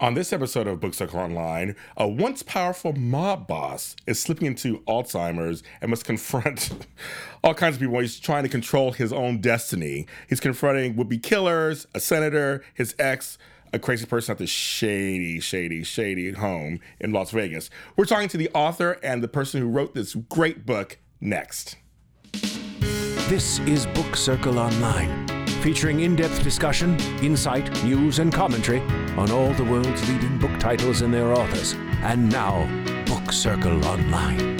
On this episode of Book Circle Online, a once powerful mob boss is slipping into Alzheimer's and must confront all kinds of people. He's trying to control his own destiny. He's confronting would be killers, a senator, his ex, a crazy person at this shady, shady, shady home in Las Vegas. We're talking to the author and the person who wrote this great book next. This is Book Circle Online, featuring in depth discussion, insight, news, and commentary on all the world's leading book titles and their authors. And now, Book Circle Online.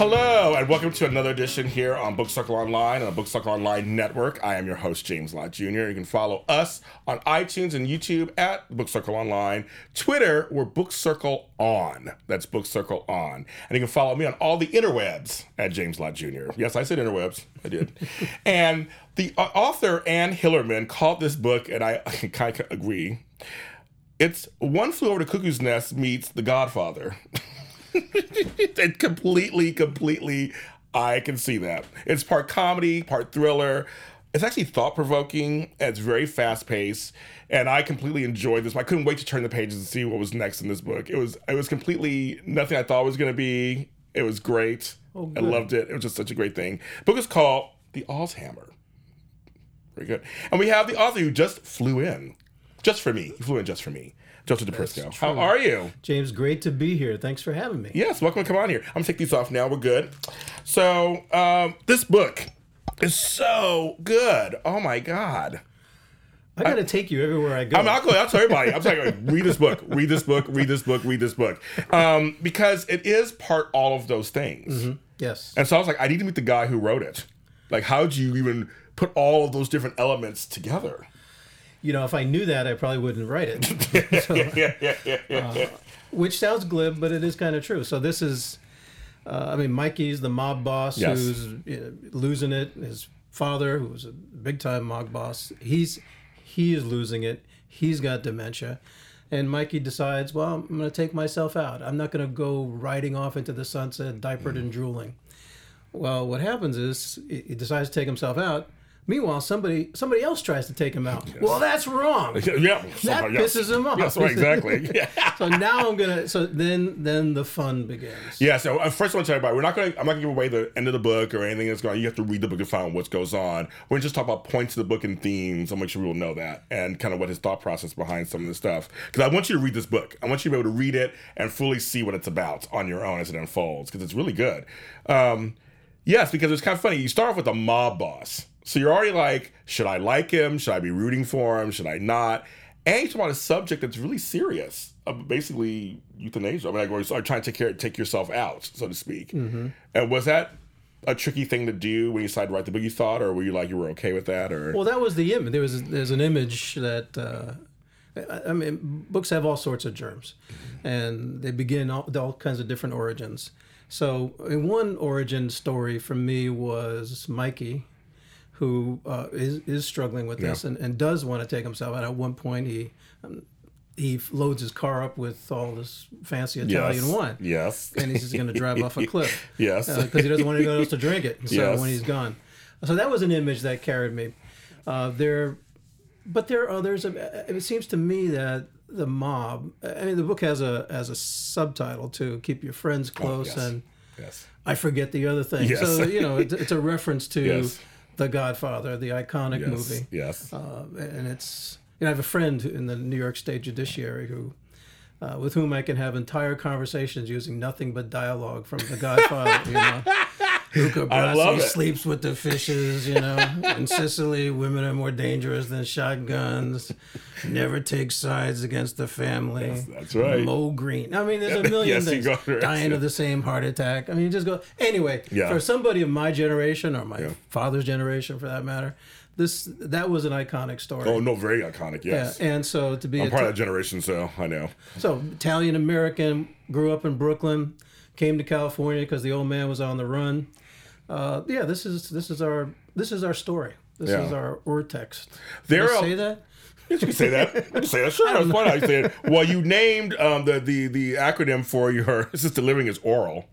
Hello, and welcome to another edition here on Book Circle Online on the Book Circle Online Network. I am your host, James Lott Jr. You can follow us on iTunes and YouTube at Book Circle Online. Twitter, we're Book Circle On. That's Book Circle On. And you can follow me on all the interwebs at James Lott Jr. Yes, I said interwebs. I did. and the uh, author, Anne Hillerman, called this book, and I, I kind of agree, it's One Flew Over the Cuckoo's Nest meets The Godfather. it completely, completely, I can see that. It's part comedy, part thriller. It's actually thought provoking. It's very fast paced, and I completely enjoyed this. I couldn't wait to turn the pages and see what was next in this book. It was it was completely nothing I thought it was going to be. It was great. Oh, I loved it. It was just such a great thing. The book is called The Alzhammer. Very good. And we have the author who just flew in, just for me. He flew in just for me. Joseph Di Prisco. How are you? James, great to be here. Thanks for having me. Yes, welcome to come on here. I'm gonna take these off now. We're good. So, um, this book is so good. Oh my god. I got to take you everywhere I go. I'm not going. I'll tell everybody. I'm saying, read this book. Read this book. Read this book. Read this book. Um, because it is part all of those things. yes. And so I was like, I need to meet the guy who wrote it. Like, how do you even put all of those different elements together? You know, if I knew that, I probably wouldn't write it. So, Yeah, yeah, yeah, yeah. yeah. which sounds glib, but it is kind of true. So this is, uh, I mean, Mikey's the mob boss Yes. who's you know, losing it. His father, who was a big time mob boss, he's he is losing it. He's got dementia. And Mikey decides, well, I'm going to take myself out. I'm not going to go riding off into the sunset, diapered and drooling. Well, what happens is he he decides to take himself out. Meanwhile, somebody somebody else tries to take him out. Well, that's wrong. yeah. That yes. pisses him off. Yes, right, exactly. Yeah. So now I'm gonna. So then, then the fun begins. Yeah, so uh, first I want to tell everybody, we're not to, I'm not going to give away the end of the book or anything that's going You have to read the book to find out what goes on. We're to just talk about points of the book and themes. I'll make sure people know that and kind of what his thought process behind some of the stuff. Because I want you to read this book. I want you to be able to read it and fully see what it's about on your own as it unfolds because it's really good. Um, yes, because it's kind of funny. You start off with a mob boss. So you're already like, should I like him? Should I be rooting for him? Should I not? And you talk about a subject that's really serious, uh, basically euthanasia. I mean, like, or trying to take care, take yourself out, so to speak. And was that a tricky thing to do when you decided to write the book? You thought, or were you like you were okay with that, or Well, that was the image. There was there's an image that. Uh, I mean, books have all sorts of germs, and they begin all, all kinds of different origins. So, in one origin story for me was Mikey, who uh, is is struggling with this and, and does want to take himself out. At one point, he um, he loads his car up with all this fancy Italian yes, wine, yes, and he's just going to drive off a cliff yes, because he doesn't want anyone else to drink it. So Yes. when he's gone, so that was an image that carried me. Uh, there, but there are others. uh, It seems to me that the mob. I mean, the book has a has a subtitle to keep your friends close, Oh, yes. and yes, I forget the other thing. Yes. So you know, it's, it's a reference to Yes. The Godfather, the iconic yes, movie. yes. Uh, and it's you know I have a friend in the New York State Judiciary who, uh, with whom I can have entire conversations using nothing but dialogue from The Godfather. you know, Luca Brasi sleeps with the fishes. You know, in Sicily, women are more dangerous than shotguns. Never take sides against the family. that's right. Moe Greene. I mean, there's a million Yes, you things. it. Dying of the same heart attack. I mean, just go. Anyway, Yeah. for somebody of my generation or my Yeah. father's generation, for that matter, this that was an iconic story. Oh no, very iconic. Yeah, Yes, and so to be I'm a part of that generation, so I know. so Italian American, grew up in Brooklyn, came to California because the old man was on the run. Uh, yeah, this is this is our this is our story. This Yeah. is our ur text. There Did are- say that? You can say that. You can say that. Sure, that's fine. I say it. Well, you named um, the the the acronym for your assisted living is oral.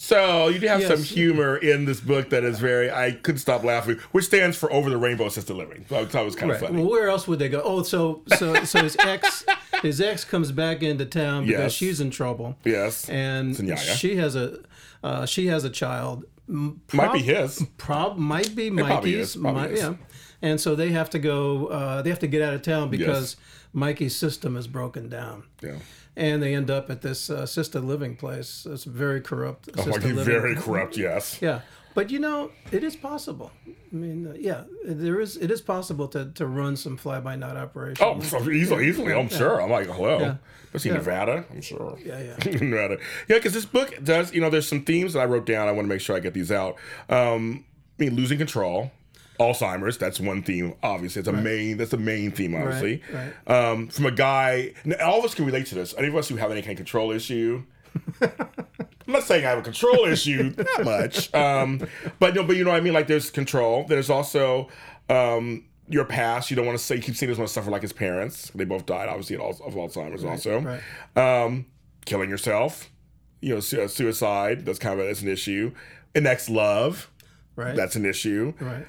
So you do have Yes. some humor in this book that is very. I couldn't stop laughing, which stands for Over the Rainbow Assisted Living. So I thought it was kind of funny. Well, where else would they go? Oh, so so so his ex his ex comes back into town because Yes. she's in trouble. yes, And she has a uh, she has a child. M- might be his. Prob might be probably Mikey's. probably Mi- is. yeah. And so they have to go. Uh, they have to get out of town because Mikey's system is broken down. Yeah. And they end up at this uh, assisted living place. It's very corrupt. Oh, living. very corrupt. Yes. Yeah, but you know, it is possible. I mean, uh, yeah, there is. It is possible to, to run some fly by night operation. Oh, so easily, easily. I'm sure. I'm like, hello. Yeah. Especially Yeah. Nevada. I'm sure. Yeah, yeah. Nevada. Yeah, because this book does. You know, there's some themes that I wrote down. I want to make sure I get these out. Um, I mean, losing control. Alzheimer's, that's one theme. Obviously, it's a main. That's the main theme, obviously. right. Um, from a guy, all of us can relate to this. Any of us who have any kind of control issue. I'm not saying I have a control issue, not much. Um, but no, but you know what I mean. Like there's control. There's also um, your past. You don't want to say. You keep saying doesn't want to suffer like his parents. They both died, obviously, of Al- of Alzheimer's. also, right. Um, killing yourself. You know, su- suicide. That's kind of that's an issue. An ex love. right. That's an issue. right.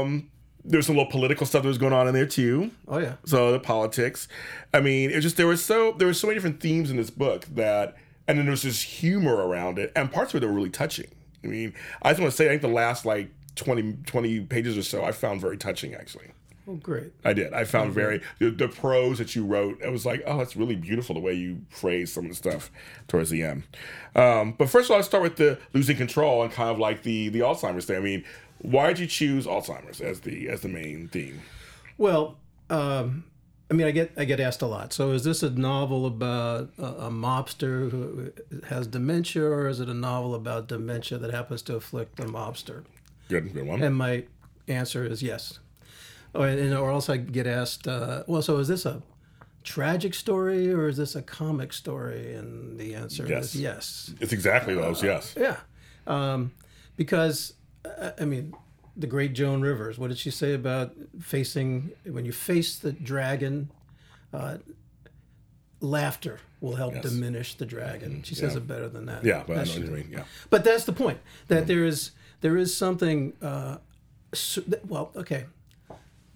Um, there's some little political stuff that was going on in there too. Oh yeah. So the politics. I mean, it was just there was so there were so many different themes in this book that, and then there's this humor around it, and parts of it were really touching. I mean, I just want to say, I think the last like 20, 20 pages or so, I found very touching. Actually, Oh great. I did. I found very the, the prose that you wrote. It was like, oh, that's really beautiful the way you phrase some of the stuff towards the end. Um, but first of all, let's start with the losing control and kind of like the the Alzheimer's thing. I mean, why did you choose Alzheimer's as the as the main theme? Well, um, I mean, I get I get asked a lot. So, is this a novel about a, a mobster who has dementia, or is it a novel about dementia that happens to afflict the mobster? Good, good one. And my answer is yes. Or, and, or else I get asked, uh, well, so is this a tragic story or is this a comic story? And the answer Yes. is yes. It's exactly those. Yes. Yeah. Um, because, uh, I mean, the great Joan Rivers, what did she say about facing, when you face the dragon, uh, laughter will help Yes. diminish the dragon. She says Yeah. it better than that. Yeah, but I That know she what you mean. Yeah. But that's the point that there is there is something. Uh, so, well, okay,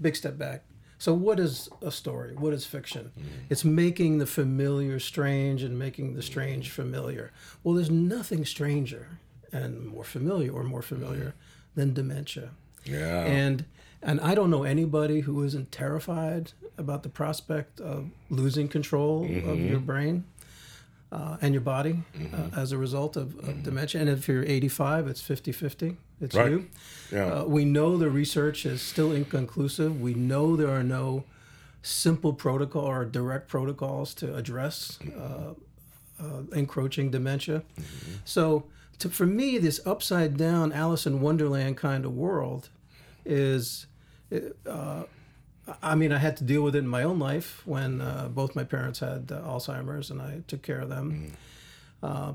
big step back. So, what is a story? What is fiction? It's making the familiar strange and making the strange familiar. Well, there's nothing stranger and more familiar or more familiar than dementia. Yeah. And and I don't know anybody who isn't terrified about the prospect of losing control of your brain uh, and your body uh, as a result of, of dementia. And if you're 85, it's 50 50. It's Right. you. yeah. Uh, we know the research is still inconclusive. We know there are no simple protocol or direct protocols to address uh, uh, encroaching dementia. So, to, for me, this upside down Alice in Wonderland kind of world is. Uh, I mean, I had to deal with it in my own life when uh, both my parents had uh, Alzheimer's, and I took care of them. Uh,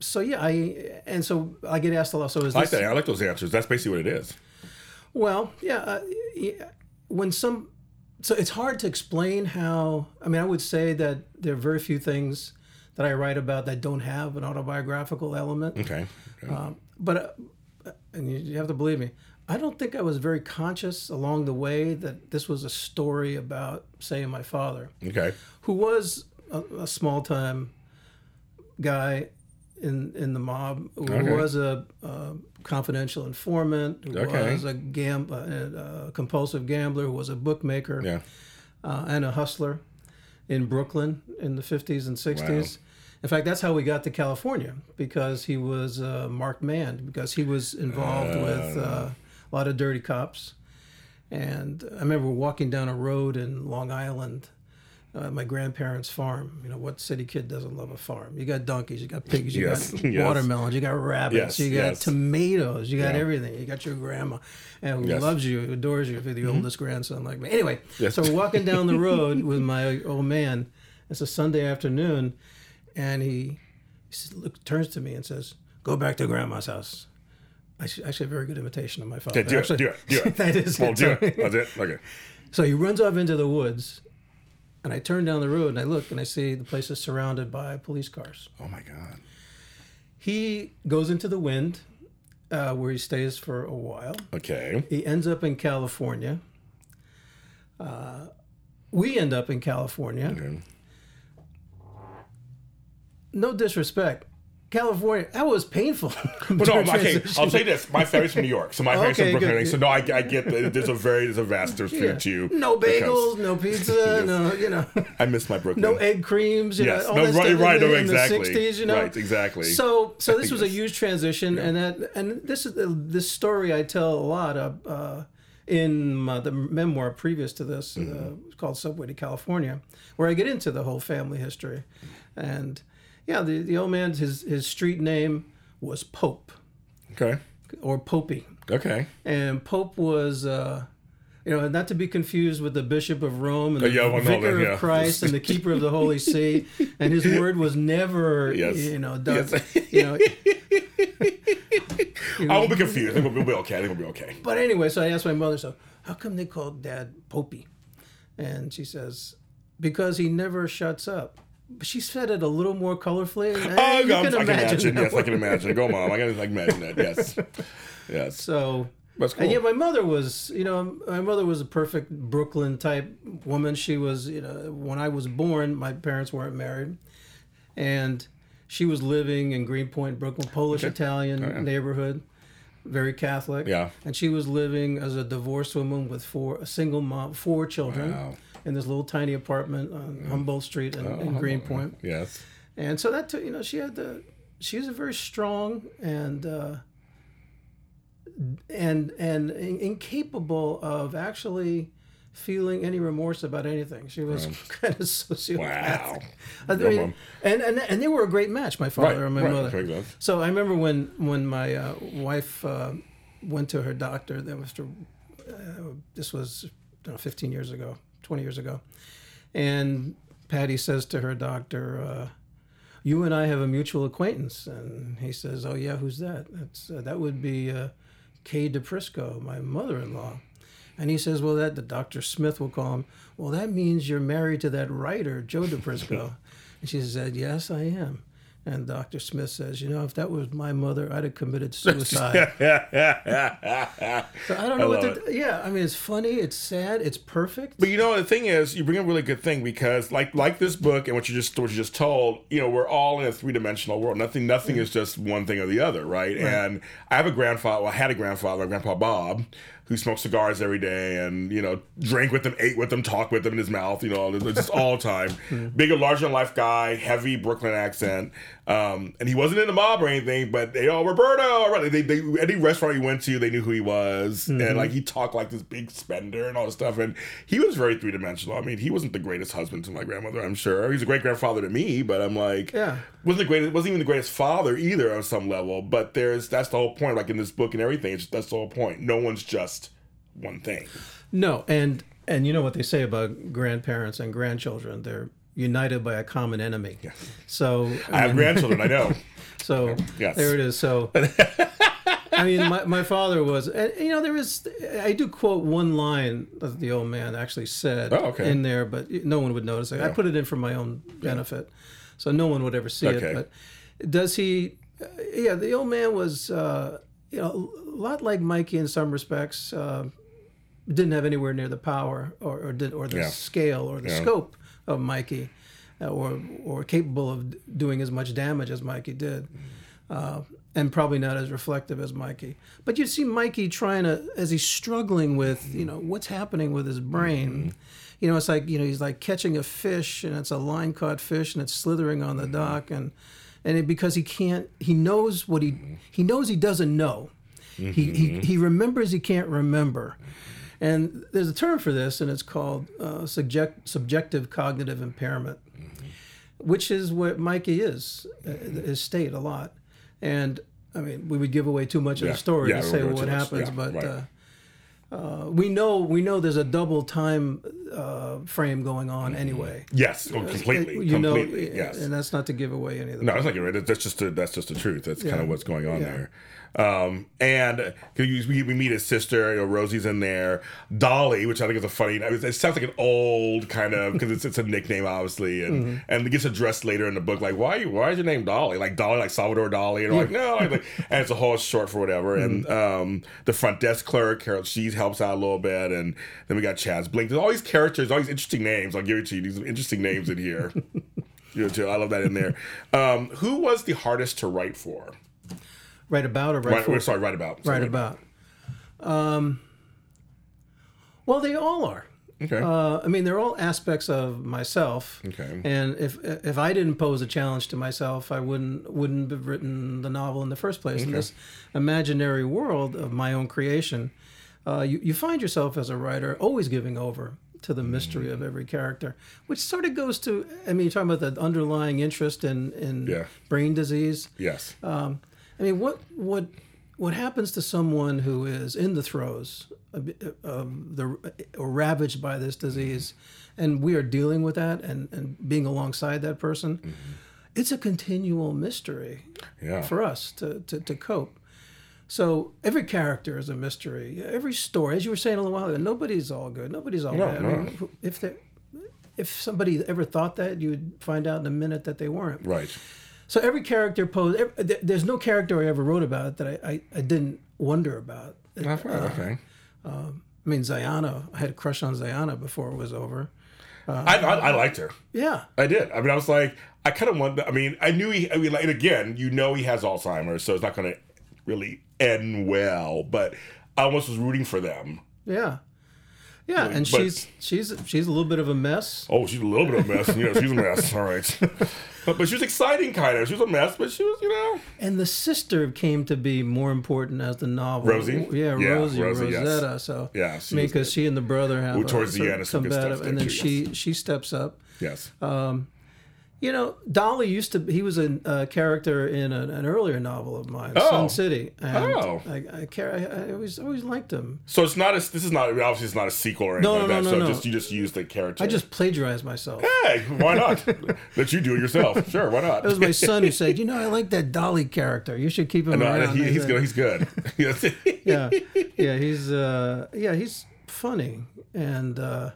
so yeah, I and so I get asked a lot. So is I like this, that. I like those answers. That's basically what it is. well, yeah, uh, yeah. When some, so it's hard to explain how. I mean, I would say that there are very few things that I write about that don't have an autobiographical element. Okay. okay. Um, but, uh, and you, you have to believe me, I don't think I was very conscious along the way that this was a story about, say, my father, okay. who was a, a small time guy in in the mob, who Okay. was a, uh confidential informant, who Okay. was a gam- a, a compulsive gambler, who was a bookmaker, Yeah. uh, and a hustler in Brooklyn in the 50s and 60s. In fact, that's how we got to California because he was a marked man, because he was involved with uh, a lot of dirty cops. And I remember walking down a road in Long Island, uh, my grandparents' farm. You know, what city kid doesn't love a farm? You got donkeys, you got pigs, you Yes, got yes. watermelons, you got rabbits, Yes, you got tomatoes, you got Yeah. everything. You got your grandma, and who loves you, adores you, if you're the oldest grandson like me. Anyway, so we're walking down the road with my old man. It's a Sunday afternoon, and he, he look, turns to me and says, "Go back to grandma's house." I actually, actually a very good imitation of my father. Okay, do it, do it, do it. that is Well, it. do it. That's it. Okay. So he runs off into the woods, and I turn down the road and I look and I see the place is surrounded by police cars. Oh my God. he goes into the wind, uh, where he stays for a while. Okay. He ends up in California. Uh, we end up in California. Okay. No disrespect. California, that was painful. Well, no, okay. I'll say this: my family's from New York, so my family's Okay, from Brooklyn, good. so no, I, I get that there's a very there's a vast there's food too. No bagels, no pizza, no, you know, I miss my Brooklyn. no egg creams. You Yes, know, all no, right, stuff right, in, no, the- in the 60s, you know. right, exactly. So, so this was a huge transition, and that, and this is this story I tell a lot of uh, in my, the memoir previous to this, Mm-hmm. uh, called Subway to California, where I get into the whole family history, and yeah, the the old man, his his street name was Pope Okay. or Popey. Okay. and Pope was, uh, you know, not to be confused with the Bishop of Rome and the yeah, well, no, Vicar yeah. of Christ and the Keeper of the Holy See, and his word was never, Yes. you know, done, Yes. you know. I won't be confused. I think we'll be okay. I think we'll be okay. But anyway, so I asked my mother, so how come they called Dad Popey? And she says, because he never shuts up. But she said it a little more colorfully. and, Oh, you can I can imagine. Yes, I can imagine. Go, mom. I can, I can imagine that. Yes. Yes. So cool. And yet my mother was, you know, my mother was a perfect Brooklyn type woman. She was, you know, when I was born, my parents weren't married, and she was living in Greenpoint, Brooklyn, Polish Italian neighborhood, very Catholic. Oh, Yeah. And she was living as a divorced woman with four, a single mom, four children. Wow. Oh, In this little tiny apartment on Humboldt Street in, in Greenpoint, Yes. and so that took, you know, she had the, she was a very strong and uh, and and in- incapable of actually feeling any remorse about anything. She was kind of sociopathic. Wow. I mean, and, and and they were a great match, my father Right. and my right. mother. So I remember when when my uh, wife uh, went to her doctor. That was to, uh, this was I don't know, 15 years ago, 20 years ago, and Patty says to her doctor, uh, "You and I have a mutual acquaintance." And he says, "Oh yeah, who's that?" That's uh, that would be uh, Kay Di Prisco, my mother-in-law. And he says, "Well, that the Doctor Smith will call him. Well, that means you're married to that writer, Joe Di Prisco." and she said, "Yes, I am." And Dr. Smith says, "You know, if that was my mother, I'd have committed suicide." so I don't know I what to. Yeah, I mean, it's funny, it's sad, it's perfect. But you know the thing is, you bring up a really good thing because like like this book and what you just what you just told, you know, we're all in a three dimensional world. Nothing nothing is just one thing or the other, right? And I have a grandfather. Well, I had a grandfather, my grandpa Bob, who smoked cigars every day and you know drank with them, ate with them, talked with them in his mouth, you know, just all the time. Big, larger than life guy, heavy Brooklyn accent, um, and he wasn't in the mob or anything, but they all Roberto. They, they any restaurant he went to, they knew who he was, and like he talked like this big spender and all this stuff, and he was very three dimensional. I mean, he wasn't the greatest husband to my grandmother, I'm sure. He's a great grandfather to me, but I'm like, Yeah. wasn't the greatest, wasn't even the greatest father either on some level. But there's that's the whole point. Like in this book and everything, it's, that's the whole point. No one's just one thing. No, and and you know what they say about grandparents and grandchildren? They're united by a common enemy. So I have grandchildren, I know. So Yes. there it is. So I mean, my, my father was, and, you know, there is. I do quote one line that the old man actually said Oh, okay. in there, but no one would notice it. I put it in for my own benefit, so no one would ever see Okay. it. But does he? uh, Yeah, the old man was, uh, you know, a lot like Mikey in some respects. Uh, didn't have anywhere near the power or, or did or the Yeah. scale or the Yeah. scope of Mikey, uh, or or capable of doing as much damage as Mikey did, uh, and probably not as reflective as Mikey. But you see Mikey trying to as he's struggling with you know what's happening with his brain. You know, it's like you know he's like catching a fish and it's a line caught fish and it's slithering on the dock and and it, because he can't he knows what he he knows he doesn't know. He, he, he remembers he can't remember. And there's a term for this, and it's called uh, subject, subjective cognitive impairment, which is what Mikey is, uh, his state a lot. And I mean, we would give away too much of the story Yeah, to say what happens, Yeah, but right. uh, uh, we know we know there's a double time uh, frame going on anyway. Yes, oh, completely, You know, yes. and that's not to give away any of the. No, that's not right. That's just a, that's just the truth. That's kind of what's going on Yeah. there. Um, and we, we meet his sister. You know, Rosie's in there. Dolly, which I think is a funny. It sounds like an old kind of because it's, it's a nickname, obviously, and Mm-hmm. and it gets addressed later in the book. Like, why why is your name Dolly? Like Dolly, like Salvador Dali, and like no, like, and it's a whole short for whatever. And Mm-hmm. um, the front desk clerk, Carol, she helps out a little bit, and then we got Chaz Blink. There's all these characters, all these interesting names. I'll give it to you. These interesting names in here. You know, too. I love that in there. Um, who was the hardest to write for? Right about or right, Right, for? sorry, right about. right Sorry. about. Um, well, they all are. Okay. Uh, I mean, they're all aspects of myself. Okay. And if if I didn't pose a challenge to myself, I wouldn't wouldn't have written the novel in the first place. In this imaginary world of my own creation, uh, you you find yourself as a writer always giving over to the mystery of every character, which sort of goes to. I mean, you're talking about the underlying interest in in Yeah. brain disease. yes. I mean, what what what happens to someone who is in the throes of, of the or ravaged by this disease, and we are dealing with that and and being alongside that person? Mm-hmm. It's a continual mystery yeah. for us to, to, to cope. So every character is a mystery. Every story, as you were saying a little while ago, nobody's all good. Nobody's all No, bad. I mean, if they, if somebody ever thought that, you'd find out in a minute that they weren't. right. So every character posed. ev- There's no character I ever wrote about that I, I, I didn't wonder about. Oh, that's right, uh, okay. Um, I mean, Zayana. I had a crush on Zayana before it was over. I, I I liked her. Yeah, I did. I mean, I was like, I kind of want. I mean, I knew he. I mean, like, and again, you know, he has Alzheimer's, so it's not going to really end well. But I almost was rooting for them. yeah, yeah. And but- she's she's she's a little bit of a mess. Oh, she's a little bit of a mess. Know, she's a mess. All right. But, but she was exciting, kind of. She was a mess, but she was, you know. And the sister came to be more important as the novel. Rosie? Yeah, Yeah, Rosie, Rosie, yes. Rosetta. So Yeah, she I mean, because she and the brother have Ooh, a the end, of some combative- stuff and then too, she she steps up. Yes. Um, You know, Dolly used to. He was a uh, character in an, an earlier novel of mine, Oh. Sun City. And Oh. I, I, care, I, I always always liked him. so it's not a. This is not obviously it's not a sequel or anything No, like no, that. no, so no, no. just you just use the character. I just plagiarized myself. hey, why not? Let you do it yourself. Sure, why not? It was my son who said, "You know, I like that Dolly character. You should keep him No, around." he, he's good. He's good. Yeah, yeah, he's uh, yeah, he's funny and uh,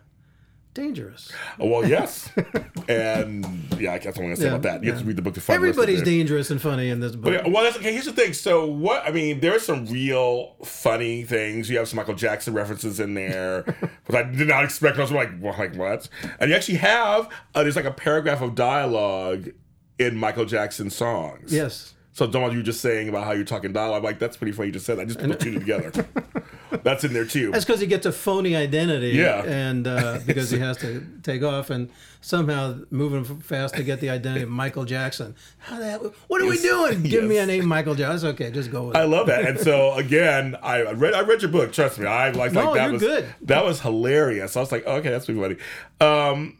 dangerous. Oh, well, yes. And yeah, that's what I'm going to say Yeah, about that. You have to read the book to find Everybody's the rest of it. dangerous and funny in this book. Yeah, well, that's, okay. Here's the thing. So, what I mean, there's some real funny things. You have some Michael Jackson references in there, but I did not expect. I was like, well, like what? And you actually have uh, there's like a paragraph of dialogue in Michael Jackson songs. Yes. So, Don, you were just saying about how you're talking dialogue. I'm like, that's pretty funny. You just said that. I just put the two together. that's in there too. That's because he gets a phony identity, Yeah. and uh, because he has to take off and somehow moving fast to get the identity of Michael Jackson. How that? What are we Yes. doing? Give me a name, Michael Jackson. That's okay. Just go with I it. love that. And so again, I read I read your book. Trust me, I like No, like that you're was good. that was hilarious. I was like, okay, that's pretty funny. Um,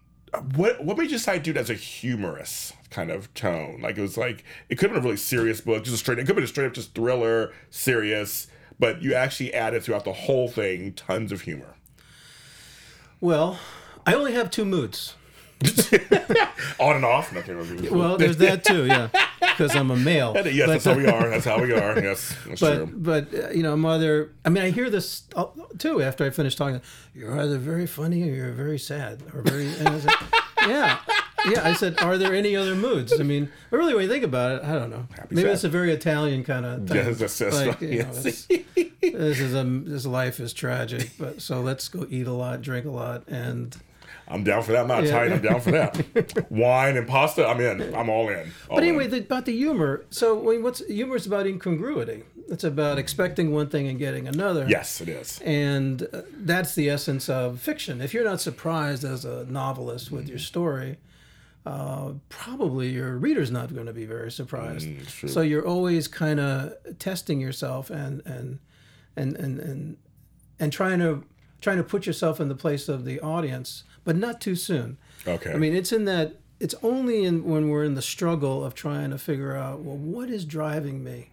what what made you decide to do it as a humorous kind of tone? Like it was like it could have been a really serious book, just a straight. It could have been a straight up just thriller, serious. But you actually added throughout the whole thing tons of humor. Well, I only have two moods. On and off. Nothing. Well, there's that too, yeah, because I'm a male. yes, that's how we are. That's how we are. Yes, that's true. But but uh, you know, mother. I mean, I hear this uh, too after I finish talking. You're either very funny or you're very sad or very. And I said, yeah, yeah. I said, are there any other moods? I mean, but really, when you think about it, I don't know. Maybe sad. it's a very Italian kind of thing. Yes, that's- that's like, right, you know, yes. this is a this life is tragic, but so let's go eat a lot, drink a lot, and I'm down for that. I'm not Yeah. Italian. I'm down for that. Wine and pasta. I'm in. I'm all in. All But in. anyway, the, about the humor. So, I mean, what's humor is about incongruity. It's about expecting one thing and getting another. yes, it is. And uh, that's the essence of fiction. If you're not surprised as a novelist with your story, uh, probably your reader's not going to be very surprised. true. so you're always kind of testing yourself and and and and and and trying to trying to put yourself in the place of the audience, but not too soon. Okay. I mean, it's in that. It's only in when we're in the struggle of trying to figure out, well, what is driving me?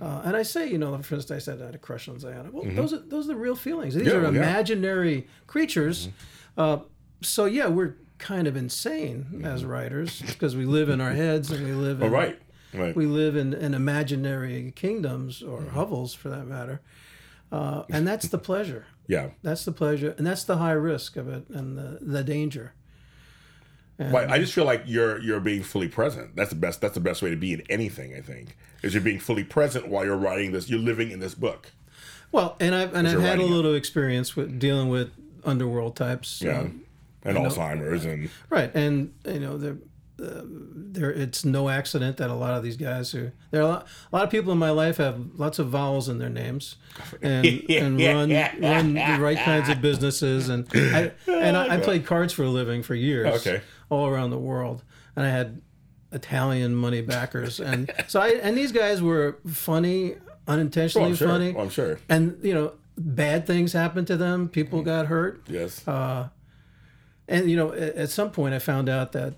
Uh, and I say, you know, for instance, I said I had a crush on Zion. Well, those are those are the real feelings. These Yeah, are yeah. imaginary creatures. Uh, so yeah, we're kind of insane as writers because we live in our heads and we live. Oh, in, right. Right. We live in, in imaginary kingdoms or hovels, for that matter, uh, and that's the pleasure. yeah. That's the pleasure, and that's the high risk of it, and the the danger. Like, I just feel like you're you're being fully present. That's the best. That's the best way to be in anything. I think is you're being fully present while you're writing this. You're living in this book. Well, and I've and I've had a writing it. little experience with dealing with underworld types. Yeah, um, and Alzheimer's and right, and you know there, uh, there. It's no accident that a lot of these guys who there are a lot, a lot of people in my life have lots of vowels in their names, and and run run the right kinds of businesses, and I and I, I played cards for a living for years, Okay. all around the world, and I had Italian money backers, and so I and these guys were funny, unintentionally Oh, I'm sure. funny, Oh, I'm sure. and you know bad things happened to them people got hurt Yes. Uh, and you know at, at some point i found out that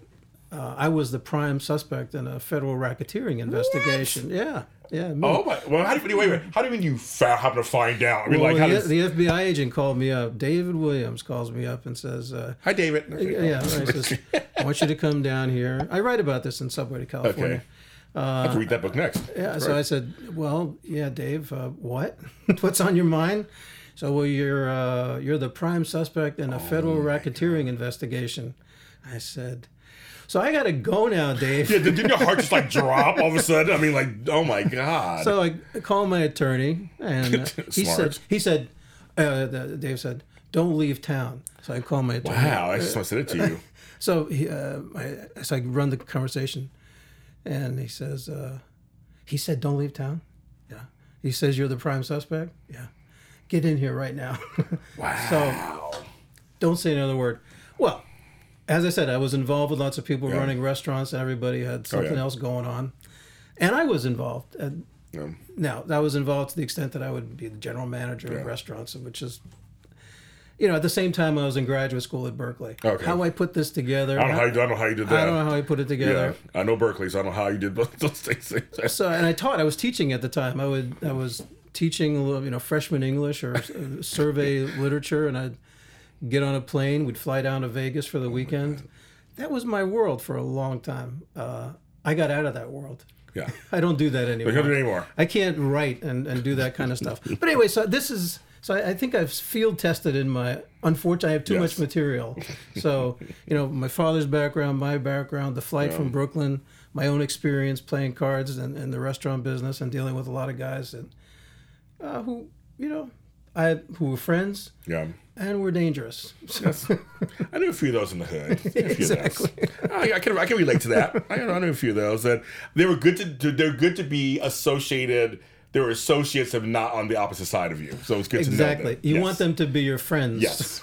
uh, i was the prime suspect in a federal racketeering investigation yeah yeah me. oh my. Well, how do you wait? Wait. How do you mean you fa- happen to find out? I mean, Well, like, how the, does? the fbi agent called me up david williams calls me up and says uh, Hi, David. yeah right, says, i want you to come down here i write about this in subway to california Okay. I have to read that book next. Yeah, so I said, "Well, yeah, Dave, uh, what? What's on your mind?" So, well, you're uh, you're the prime suspect in a federal racketeering investigation. I said, "So I got to go now, Dave." Yeah, didn't your heart just like drop all of a sudden? I mean, like, oh my god. So I called my attorney, and uh, he said, "He said, uh, Dave said, don't leave town." So I called my attorney. wow, I just want to say it to you. So he, uh, I, so I run the conversation, and he says, uh, he said, "Don't leave town." Yeah. He says, "You're the prime suspect." Yeah. Get in here right now. Wow. so don't say another word. Well, as I said, I was involved with lots of people running restaurants, and everybody had something Oh, yeah. else going on, and I was involved. And Yeah. now I was involved to the extent that I would be the general manager Yeah. of restaurants, which is. You know, at the same time, I was in graduate school at Berkeley. Okay. How I put this together, I don't know how you, I don't know how you did that. I don't know how I put it Yeah, together. I know Berkeley, so I don't know how you did both those things. So, and I taught. I was teaching at the time. I would. I was teaching a little, you know, freshman English or uh, survey literature, and I'd get on a plane. We'd fly down to Vegas for the weekend. That was my world for a long time. Uh, I got out of that world. Yeah, I don't do that you don't do anymore. anymore. I can't write and, and do that kind of stuff. But anyway, so this is so I, I think I've field tested in my. Unfortunately, I have too Yes. much material. So you know, my father's background, my background, the flight from Brooklyn, my own experience playing cards and, and the restaurant business, and dealing with a lot of guys that uh, who you know I who were friends Yeah. and were dangerous. I knew a few of those in the hood. A few of those. Exactly. I, I can I can relate to that. I, I knew a few of those that they were good to, they're good to be associated. They were associates of not on the opposite side of you. So it's good to know exactly. You Yes. want them to be your friends. Yes.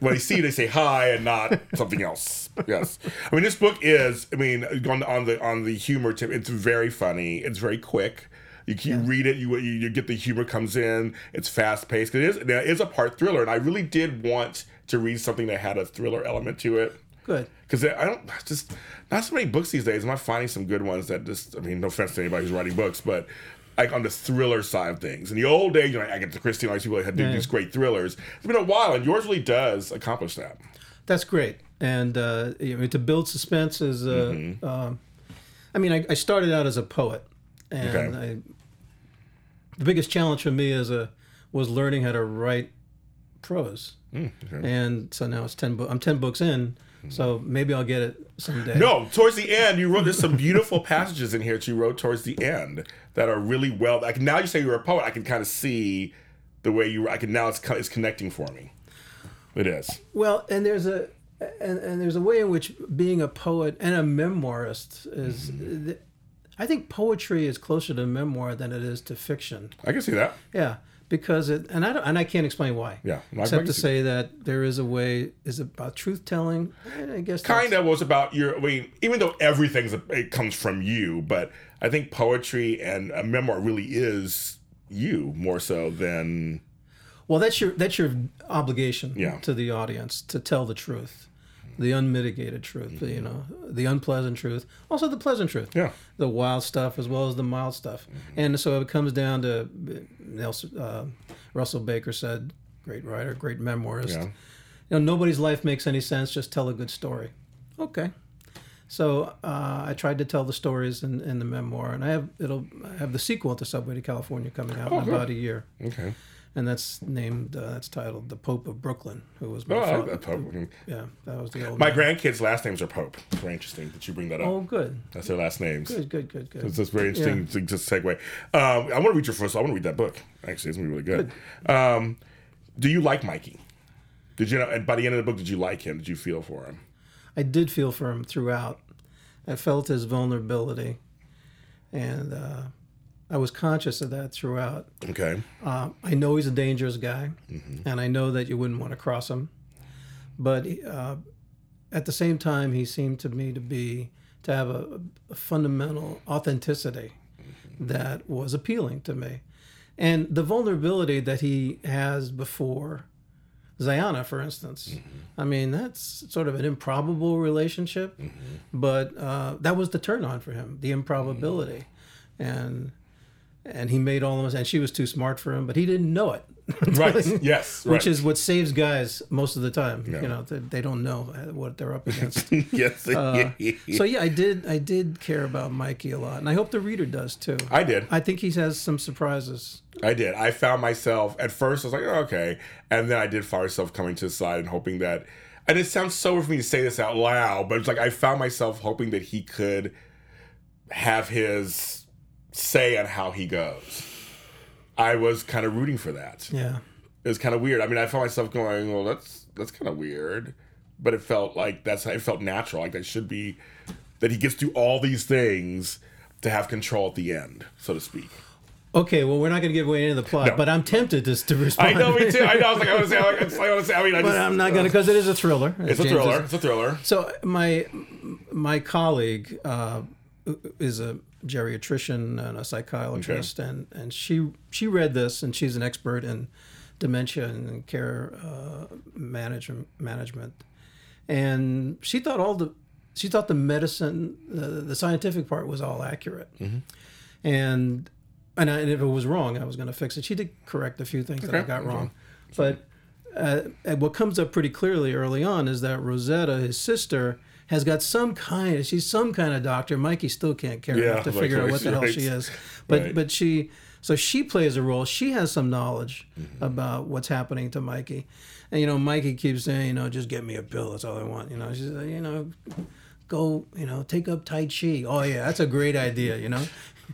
when they see you, they say hi and not something else. Yes. I mean, this book is. I mean, on, on the on the humor tip, it's very funny. It's very quick. You, you read it, you, you you get the humor comes in. It's fast paced. It is there is a part thriller, and I really did want to read something that had a thriller element to it Good. because I don't just not so many books these days. I'm not finding some good ones that just. I mean, no offense to anybody who's writing books, but like on the thriller side of things. In the old days, you know, I get to Christine, all these people had Yeah. these great thrillers. It's been a while, and yours really does accomplish that. That's great. And uh, you know, to build suspense is, uh, Mm-hmm. um, I mean, I, I started out as a poet, and Okay. The biggest challenge for me as a was learning how to write prose. Mm, And so now it's ten. Bo- I'm ten books in, so maybe I'll get it someday. No, towards the end, you wrote. There's some beautiful passages in here that you wrote towards the end that are really well. Like now, you say you're a poet. I can kind of see the way you. I can now. It's it's connecting for me. It is. Well, and there's a and, and there's a way in which being a poet and a memoirist is. Mm-hmm. I think poetry is closer to memoir than it is to fiction. I can see that. Yeah, because it and I don't and I can't explain why. Yeah, I except to say that there is a way is about truth telling. I guess kind of was about your. I mean, even though everything's it comes from you, but I think poetry and a memoir really is you more so than Well, that's your that's your obligation Yeah. to the audience to tell the truth, the unmitigated truth, you know, the unpleasant truth, also the pleasant truth, Yeah. the wild stuff as well as the mild stuff. And so it comes down to Nelson, uh, Russell Baker said, great writer, great memoirist. Yeah. You know, nobody's life makes any sense. Just tell a good story. Okay. So uh, I tried to tell the stories in, in the memoir, and I have it'll I have the sequel to Subway to California coming out in good. about a year, Okay. And that's named uh, that's titled "The Pope of Brooklyn," who was my Oh, I fa- like that Pope. yeah that was the old My man. grandkids' last names are Pope. Very interesting that you bring that up. oh good That's their last names. good good good good It's just very interesting to just segue. Um, I want to read your first. I want to read that book. Actually, it's gonna be really good. Um, do you like Mikey? Did you know? And by the end of the book, did you like him? Did you feel for him? I did feel for him throughout. I felt his vulnerability, and uh, I was conscious of that throughout. Okay. Uh, I know he's a dangerous guy, Mm-hmm. and I know that you wouldn't want to cross him. But uh, at the same time, he seemed to me to be to have a, a fundamental authenticity Mm-hmm. that was appealing to me, and the vulnerability that he has before Zayana, for instance. Mm-hmm. I mean, that's sort of an improbable relationship, Mm-hmm. but uh, that was the turn on for him, the improbability, and and he made all of us. And she was too smart for him, but he didn't know it. Right. yes. Right. Which is what saves guys most of the time. Yeah. You know, they, they don't know what they're up against. yes. Uh, so yeah, I did. I did care about Mikey a lot, and I hope the reader does too. I did. I think he has some surprises. I did. I found myself at first. I was like, oh, okay, and then I did find myself coming to the side and hoping that. And it sounds so weird for me to say this out loud, but it's like I found myself hoping that he could have his say on how he goes. I was kind of rooting for that. Yeah. It was kind of weird. I mean, I found myself going, "Well, that's that's kind of weird," but it felt like that's it felt natural. Like that should be that he gets to do all these things to have control at the end, so to speak. Okay, well, we're not going to give away any of the plot, No. but I'm tempted to, to I respond. know, me too. I know. I was like, I want to say, I want to say. I mean, I but just, I'm not going to because it is a thriller. It's a James thriller. is- It's a thriller. So my my colleague uh, is a geriatrician and a psychologist, and, and she she read this, and she's an expert in dementia and care uh, management management, and she thought all the she thought the medicine the, the scientific part was all accurate, and and, I, and if it was wrong, I was going to fix it. She did correct a few things that I Okay. got Okay. wrong, but uh, what comes up pretty clearly early on is that Rosetta, his sister, has got some kind. She's some kind of doctor. Mikey still can't care Yeah, enough to figure out what the hell she is, but Right. but she. So she plays a role. She has some knowledge Mm-hmm. about what's happening to Mikey, and you know Mikey keeps saying, you know, just get me a pill. That's all I want. You know, she's like, you know, go, you know, take up Tai Chi. Oh yeah, that's a great idea. You know,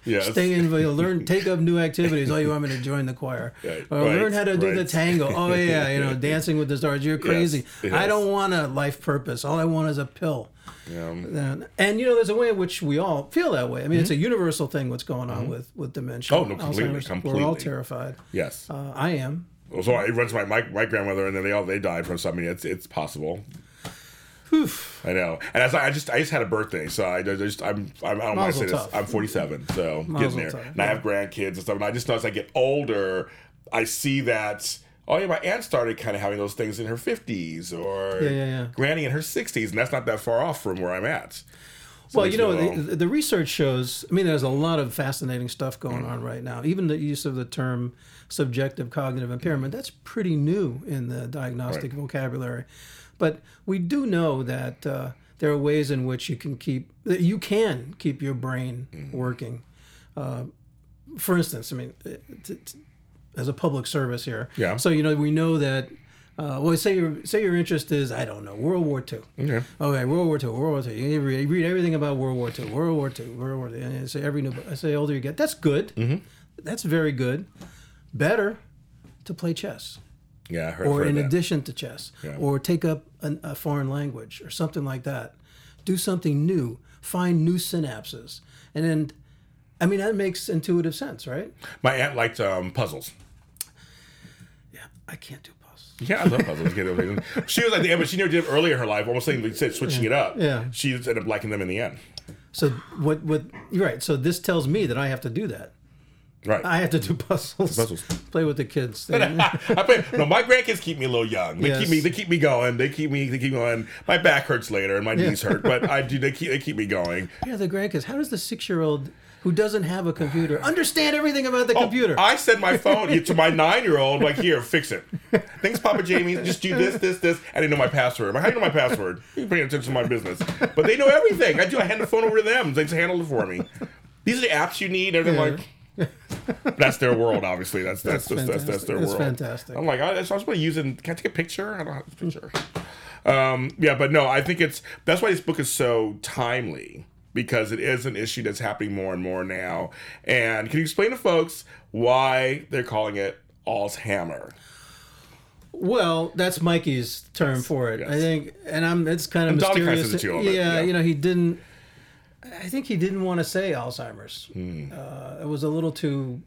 Yes. stay in, you know, learn, take up new activities. Oh, you want me to join the choir? Right, Or right, learn how to do the tango. Oh yeah, you know, dancing with the stars. You're crazy. yes. I don't want a life purpose. All I want is a pill. Yeah. And, you know, there's a way in which we all feel that way. I mean, it's a universal thing. What's going on with with dementia? Mm-hmm. Oh, no, completely, Alzheimer's. We're all terrified. Yes. Uh, I am. So it runs my, my my grandmother, and then they all they died from something. It's it's possible. I know, and as I, I just I just had a birthday, so I just I'm, I'm I don't want to say Mazel this. I'm 47, so Mazel getting there, tov, and I have grandkids and stuff. And I just know as I get older, I see that. Oh yeah, my aunt started kind of having those things in her 50s, or Yeah, yeah, yeah. Granny in her 60s, and that's not that far off from where I'm at. So Well, you know, the, the research shows. I mean, there's a lot of fascinating stuff going on right now. Even the use of the term subjective cognitive impairment that's pretty new in the diagnostic Right. vocabulary. But we do know that uh, there are ways in which you can keep you can keep your brain Mm-hmm. working. Uh, for instance, I mean, uh, t- t- as a public service here. Yeah. So you know, we know that. Uh, well, say your say your interest is I don't know World War II. Okay. Okay, World War II, World War II. You read, you read everything about World War II, World War II, World War II. And I say every new, I say older you get. That's good. Mm-hmm. That's very good. Better to play chess, Yeah, I heard, or heard in that. addition to chess, Yeah. or take up an, a foreign language or something like that. Do something new. Find new synapses, and then, I mean, that makes intuitive sense, right? My aunt liked um, puzzles. Yeah, I can't do puzzles. Yeah, I love puzzles. She was like the end, but she never did it earlier in her life. Almost saying, said switching it up. Yeah. She ended up liking them in the end. So what? What? You're right. So this tells me that I have to do that. Right. I have to do puzzles. Puzzles. Play with the kids. I play, no, my grandkids keep me a little young. They keep me. They keep me going. They keep me. They keep going. My back hurts later, and my knees hurt. But I do. They keep. They keep me going. yeah, the grandkids. How does the six-year-old who doesn't have a computer understand everything about the oh, computer? Oh, I send my phone to my nine-year-old. Like, here, fix it. Thanks, Papa Jamie. Just do this, this, this. I didn't know my password. Like, How do you know my password? You paying attention to my business, but they know everything. I do. I hand the phone over to them. They just handle it for me. These are the apps you need. And they're Yeah. like. That's their world, obviously. That's that's That's that's, that's, that's their fantastic. world. That's fantastic. I'm like, I, so I was going to use it. Can I take a picture? I don't have a picture. Um, yeah, but no, I think it's that's why this book is so timely because it is an issue that's happening more and more now. And can you explain to folks why they're calling it Alzhammer? Well, that's Mikey's term for it. yes. I think, and I'm. It's kind of And mysterious. says it too a little yeah, yeah. you know, he didn't. I think he didn't want to say Alzheimer's. Hmm. Uh, it was a little too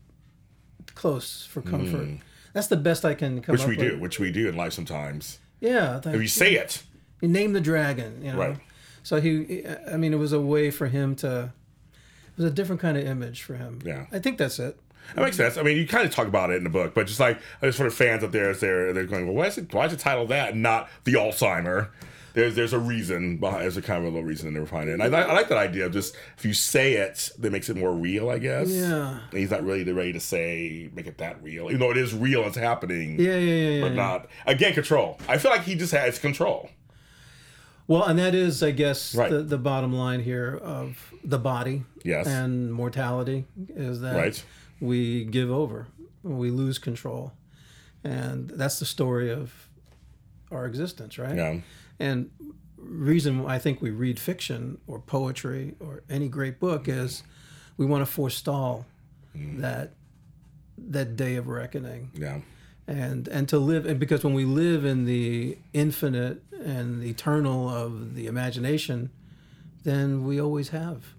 close for comfort. That's the best I can come Hmm. Which up we with. do, which we do in life sometimes. Yeah, I If you say it, you name the dragon. You know, Right. so he. I mean, it was a way for him to. It was a different kind of image for him. Yeah. I think that's it. that makes sense. I mean, you kind of talk about it in the book, but just like there's sort of fans out there, they're they're going, well, why is it why is it titled that and not the Alzheimer? There's there's a reason behind. There's a kind of a little reason they were behind it, and I, I like that idea of just if you say it, that makes it more real, I guess. Yeah. And he's not really ready to say make it that real, even though it is real, it's happening. Yeah, yeah, yeah, yeah. But yeah. not again control. I feel like he just has control. Well, and that is, I guess, Right. the, the bottom line here of the body Yes. and mortality is that Right. we give over, we lose control. And that's the story of our existence, right? Yeah. And reason I think we read fiction or poetry or any great book is we want to forestall Mm. that that day of reckoning Yeah. and and to live and because when we live in the infinite and the eternal of the imagination then we always have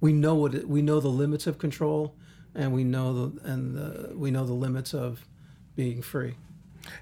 we know what it, we know the limits of control and we know the and the, we know the limits of being free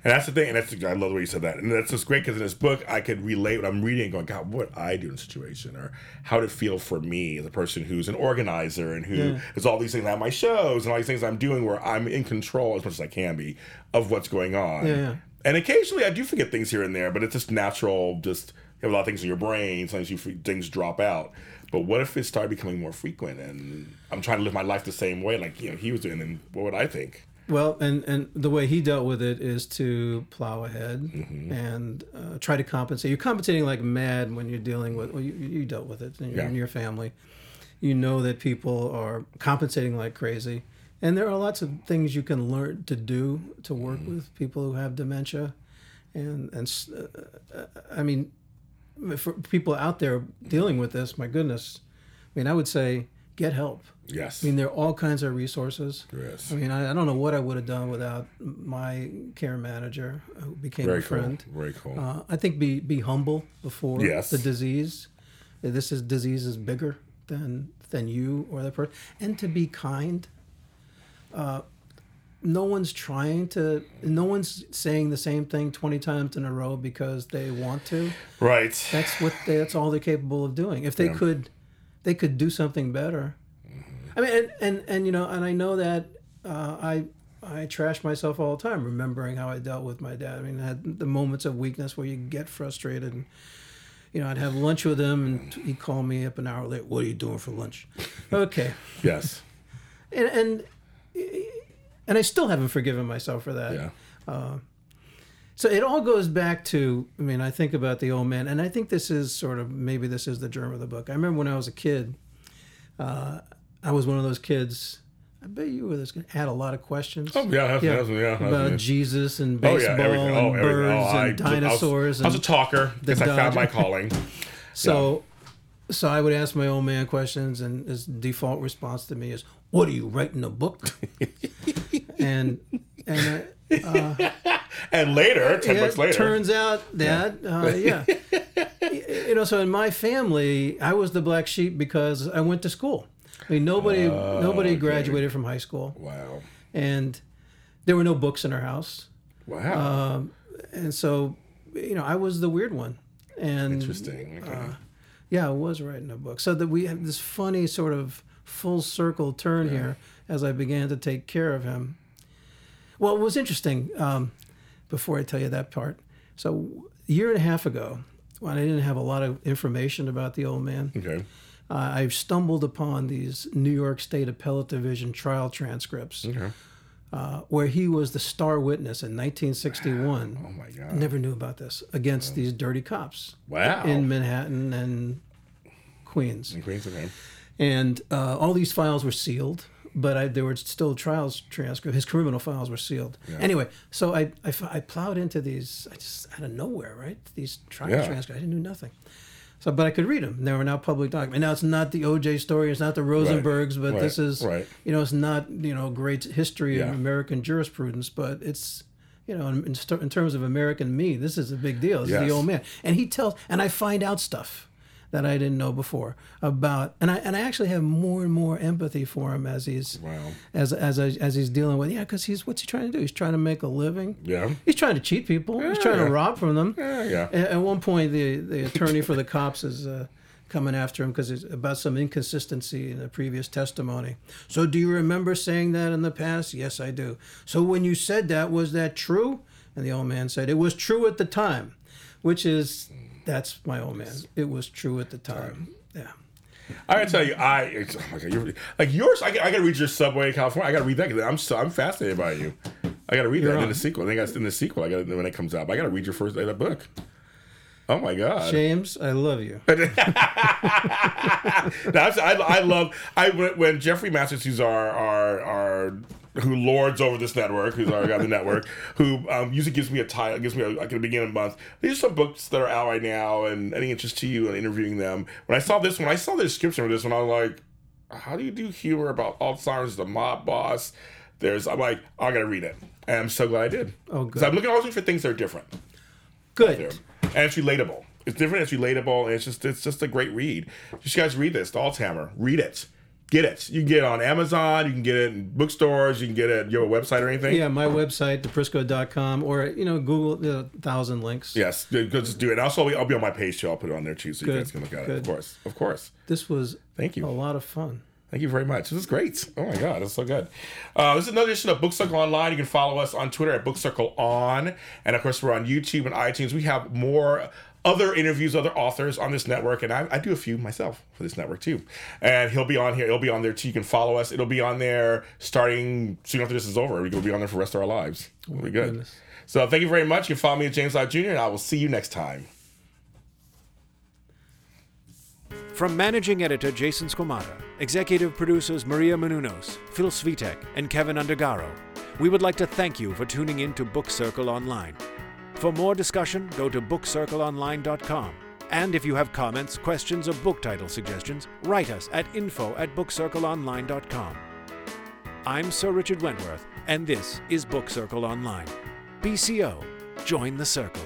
And that's the thing, and that's I love the way you said that, and that's just great because in this book I could relate what I'm reading, and going, God, what I do in a situation, or how did it feel for me as a person who's an organizer and who who is all these things. I have my shows and all these things I'm doing where I'm in control as much as I can be of what's going on. Yeah, yeah. And occasionally I do forget things here and there, but it's just natural. Just you have a lot of things in your brain. Sometimes you things drop out. But what if it started becoming more frequent, and I'm trying to live my life the same way, like you know he was doing? And what would I think? Well and and the way he dealt with it is to plow ahead Mm-hmm. and uh, try to compensate you're compensating like mad when you're dealing with well you, you dealt with it in your, Yeah. in your family you know that people are compensating like crazy and there are lots of things you can learn to do to work Mm-hmm. with people who have dementia and and uh, uh, i mean for people out there dealing with this my goodness i mean i would say get help Yes. i mean there are all kinds of resources yes. I mean, I, I don't know what I would have done without my care manager, who became Very a friend. cool. Very cool. Uh, I think be be humble before Yes. the disease. This is disease is bigger than than you or the person, and to be kind. Uh, no one's trying to. No one's saying the same thing twenty times in a row because they want to. right. That's what they, that's all they're capable of doing. If they Yeah. could, they could do something better. I mean, and, and and you know, and I know that uh, I I trash myself all the time, remembering how I dealt with my dad. I mean, I had the moments of weakness where you get frustrated, and you know, I'd have lunch with him, and he'd call me up an hour later. What are you doing for lunch? Okay, Yes. and and and I still haven't forgiven myself for that. Yeah. So it all goes back to, I mean, I think about the old man, and I think this is sort of maybe this is the germ of the book. I remember when I was a kid, uh, I was one of those kids. I bet you were this had a lot of questions. Oh yeah. That's, Yeah. Yeah. About yeah. Jesus and Oh baseball yeah. Everything. Oh, and birds Oh, I, and dinosaurs. I was, I was a talker. Guess I found my calling. so, so I would ask my old man questions, and his default response to me is, "What are you writing a book?" and and I, And later, ten Yeah, later. Turns out that, uh, yeah. You know, so in my family, I was the black sheep because I went to school. I mean, nobody, nobody okay. graduated from high school, wow. and there were no books in our house, Wow. and so, you know, I was the weird one. And Interesting. Okay. yeah, I was writing a book. So that we have this funny sort of full circle turn here as I began to take care of him. Well, it was interesting. Um, before I tell you that part, so a year and a half ago, when I didn't have a lot of information about the old man, Okay. uh, I stumbled upon these New York State Appellate Division trial transcripts, uh, where he was the star witness in 1961. Oh my God. Never knew about this against these dirty cops Wow. in Manhattan and Queens, In Queens, okay. and uh, all these files were sealed. But I, there were still trials transcript. His criminal files were sealed. Anyway, so I I plowed into these. I just out of nowhere, right? These trial Yeah. transcripts. I didn't know nothing. So, but I could read them. They were now public documents. Now it's not the O.J. story. It's not the Rosenbergs, but Right. this is, Right. you know, it's not you know great history Yeah. of American jurisprudence, but it's, you know, in, in, st- in terms of American me, this is a big deal. This is Yes. the old man, and he tells, and I find out stuff that I didn't know before about, and I and I actually have more and more empathy for him as he's Wow. as as as he's dealing with yeah because he's what's he trying to do he's trying to make a living Yeah. he's trying to cheat people he's trying Yeah. to rob from them Yeah, yeah. at, at one point the the attorney for the cops is uh, coming after him because it's about some inconsistency in the previous testimony so do you remember saying that in the past yes I do so when you said that was that true and the old man said it was true at the time which is that's my old man it was true at the time yeah I gotta tell you, I it's, oh my god, you're, like yours. I, got- I gotta read your Subway in California. I gotta read that. 'cause I'm so I'm fascinated by you. I gotta read that in the sequel. I think that's in the sequel. I gotta when it comes out. I gotta read your first that book. Oh my god. James I love you That's I, I love I when when Jeffrey Masters, who's our our our who lords over this network, who's guy on the network, who um, usually gives me a title, gives me a, like at the beginning of the month. These are some books that are out right now, and any interest to you and interviewing them. When I saw this, when I saw the description of this one, I was like, how do you do humor about Alzhammer's, the mob boss? There's, I'm like, I gotta read it, and I'm so glad I did. Oh, Because good. I'm looking always for things that are different good. And it's relatable. It's different, it's relatable, and it's just it's just a great read. You guys read this, Alzheimer. Read it. Get it. You can get it on Amazon, you can get it in bookstores, you can get it at your website or anything. Yeah, my website, theprisco.com, or, you know, Google the thousand links. Yes, good, good, just do it. Also, I'll be on my page too. I'll put it on there too, so you guys can look at it. Of course, of course. This was Thank you. a lot of fun. Thank you very much. This is great. Oh my god, that's so good. Uh, this is another edition of Book Circle Online. You can follow us on Twitter at Book Circle On, and of course we're on YouTube and iTunes. We have more other interviews, other authors on this network, and I, I do a few myself for this network too. And he'll be on here. It'll be on there too. You can follow us. It'll be on there starting soon after this is over. We'll be on there for the rest of our lives. It'll be oh good. goodness. So thank you very much. You can follow me at James Lott Jr. and I will see you next time. From managing editor Jason Squamata, executive producers Maria Menounos, Phil Svitek, and Kevin Undergaro, we would like to thank you for tuning in to Book Circle Online. For more discussion, go to bookcircleonline.com. And if you have comments, questions, or book title suggestions, write us at info at bookcircleonline.com. I'm Sir Richard Wentworth, and this is Book Circle Online. BCO, join the circle.